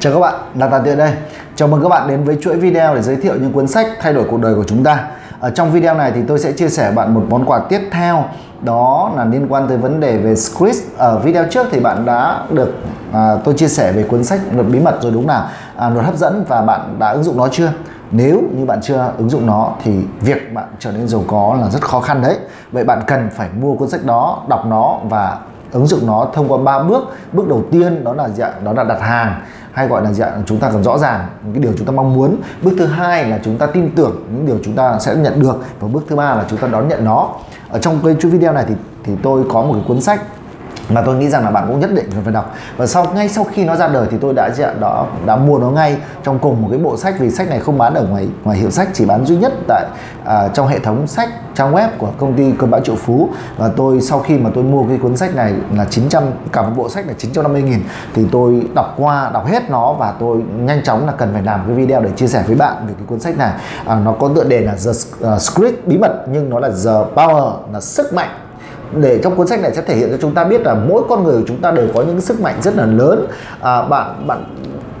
Chào các bạn, Đạt Đạt Tiện đây. Chào mừng các bạn đến với chuỗi video để giới thiệu những cuốn sách thay đổi cuộc đời của chúng ta. Ở trong video này thì tôi sẽ chia sẻ bạn một món quà tiếp theo đó là liên quan tới vấn đề về script. Ở video trước thì bạn đã được à, tôi chia sẻ về cuốn sách luật bí mật rồi đúng nào? À, luật hấp dẫn và bạn đã ứng dụng nó chưa? Nếu như bạn chưa ứng dụng nó thì việc bạn trở nên giàu có là rất khó khăn đấy. Vậy bạn cần phải mua cuốn sách đó, đọc nó và ứng dụng nó thông qua ba bước bước đầu tiên đó là dạng đó là đặt hàng hay gọi là dạng chúng ta cần rõ ràng những cái điều chúng ta mong muốn. Bước thứ hai là chúng ta tin tưởng những điều chúng ta sẽ nhận được. Và bước thứ ba là chúng ta đón nhận nó. Ở trong cái video này thì thì tôi có một cái cuốn sách mà tôi nghĩ rằng là bạn cũng nhất định phải đọc. Và sau ngay sau khi nó ra đời thì tôi đã đó đã mua nó ngay trong cùng một cái bộ sách vì sách này không bán ở ngoài ngoài hiệu sách chỉ bán duy nhất tại à, trong hệ thống sách trang web của công ty cơn bão triệu phú. Và tôi sau khi mà tôi mua cái cuốn sách này là 900 cả một bộ sách là 950 nghìn thì tôi đọc qua đọc hết nó và tôi nhanh chóng là cần phải làm cái video để chia sẻ với bạn về cái cuốn sách này. À, nó có tựa đề là The à, Script bí mật nhưng nó là The Power là sức mạnh để trong cuốn sách này sẽ thể hiện cho chúng ta biết là mỗi con người của chúng ta đều có những sức mạnh rất là lớn. À, bạn bạn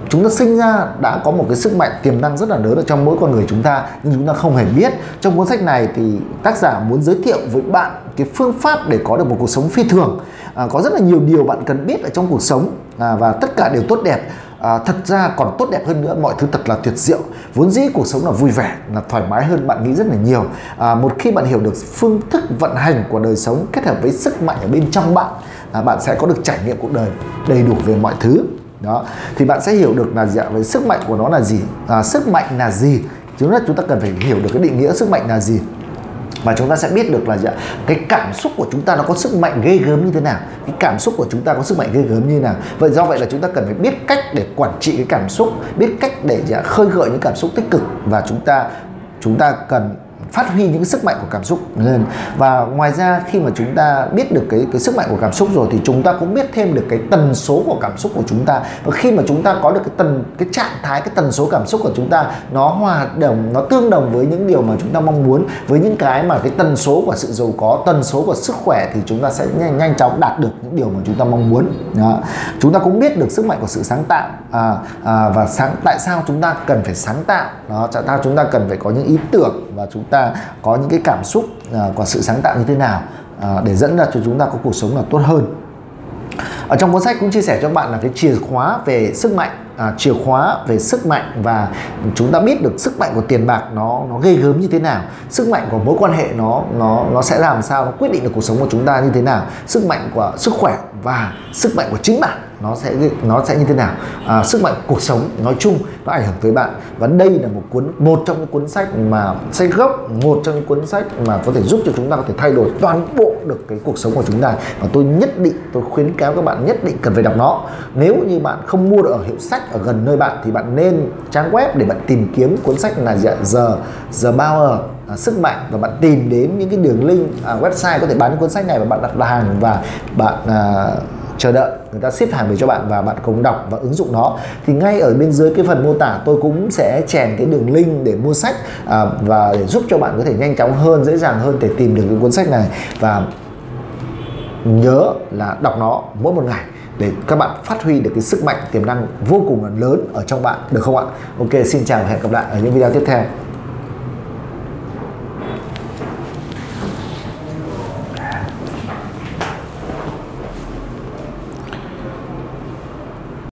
chúng ta sinh ra đã có một cái sức mạnh tiềm năng rất là lớn ở trong mỗi con người chúng ta nhưng chúng ta không hề biết. Trong cuốn sách này thì tác giả muốn giới thiệu với bạn cái phương pháp để có được một cuộc sống phi thường. À, có rất là nhiều điều bạn cần biết ở trong cuộc sống à, và tất cả đều tốt đẹp à, thật ra còn tốt đẹp hơn nữa mọi thứ thật là tuyệt diệu. Vốn dĩ cuộc sống là vui vẻ là thoải mái hơn bạn nghĩ rất là nhiều. À, một khi bạn hiểu được phương thức vận hành của đời sống kết hợp với sức mạnh ở bên trong bạn à, bạn sẽ có được trải nghiệm cuộc đời đầy đủ về mọi thứ. Đó. Thì bạn sẽ hiểu được là dạng về sức mạnh của nó là gì? À, sức mạnh là gì? Chúng ta chúng ta cần phải hiểu được cái định nghĩa sức mạnh là gì và chúng ta sẽ biết được là cái cảm xúc của chúng ta nó có sức mạnh ghê gớm như thế nào? Cái cảm xúc của chúng ta có sức mạnh ghê gớm như thế nào? Vậy do vậy là chúng ta cần phải biết cách để quản trị cái cảm xúc, biết cách để khơi gợi những cảm xúc tích cực. Và chúng ta chúng ta cần phát huy những sức mạnh của cảm xúc lên. Và ngoài ra khi mà chúng ta biết được cái cái sức mạnh của cảm xúc rồi thì chúng ta cũng biết thêm được cái tần số của cảm xúc của chúng ta. Và khi mà chúng ta có được cái tần cái trạng thái cái tần số cảm xúc của chúng ta nó hòa đồng nó tương đồng với những điều mà chúng ta mong muốn với những cái mà cái tần số của sự giàu có tần số của sức khỏe thì chúng ta sẽ nhanh, nhanh chóng đạt được những điều mà chúng ta mong muốn. Đó. chúng ta cũng biết được sức mạnh của sự sáng tạo à, à, và sáng tại sao chúng ta cần phải sáng tạo? Đó tại sao chúng ta cần phải có những ý tưởng và chúng ta có những cái cảm xúc à, của sự sáng tạo như thế nào à, để dẫn ra cho chúng ta có cuộc sống là tốt hơn. Ở trong cuốn sách cũng chia sẻ cho bạn là cái chìa khóa về sức mạnh à, chìa khóa về sức mạnh và chúng ta biết được sức mạnh của tiền bạc nó nó ghê gớm như thế nào sức mạnh của mối quan hệ nó nó nó sẽ làm sao nó quyết định được cuộc sống của chúng ta như thế nào sức mạnh của sức khỏe và sức mạnh của chính bạn nó sẽ nó sẽ như thế nào? À, sức mạnh cuộc sống nói chung nó ảnh hưởng tới bạn. Và đây là một cuốn một trong những cuốn sách mà sách gốc một trong những cuốn sách mà có thể giúp cho chúng ta có thể thay đổi toàn bộ được cái cuộc sống của chúng ta. Và tôi nhất định tôi khuyến cáo các bạn nhất định cần phải đọc nó. Nếu như bạn không mua được ở hiệu sách ở gần nơi bạn thì bạn nên trang web để bạn tìm kiếm cuốn sách là giờ giờ Power à, sức mạnh và bạn tìm đến những cái đường link à, website có thể bán cuốn sách này và bạn đặt hàng và bạn à, chờ đợi người ta ship hàng về cho bạn và bạn cùng đọc và ứng dụng nó. Thì ngay ở bên dưới cái phần mô tả tôi cũng sẽ chèn cái đường link để mua sách à, và để giúp cho bạn có thể nhanh chóng hơn dễ dàng hơn để tìm được cái cuốn sách này. Và nhớ là đọc nó mỗi một ngày để các bạn phát huy được cái sức mạnh tiềm năng vô cùng là lớn ở trong bạn được không ạ? Ok xin chào và hẹn gặp lại ở những video tiếp theo.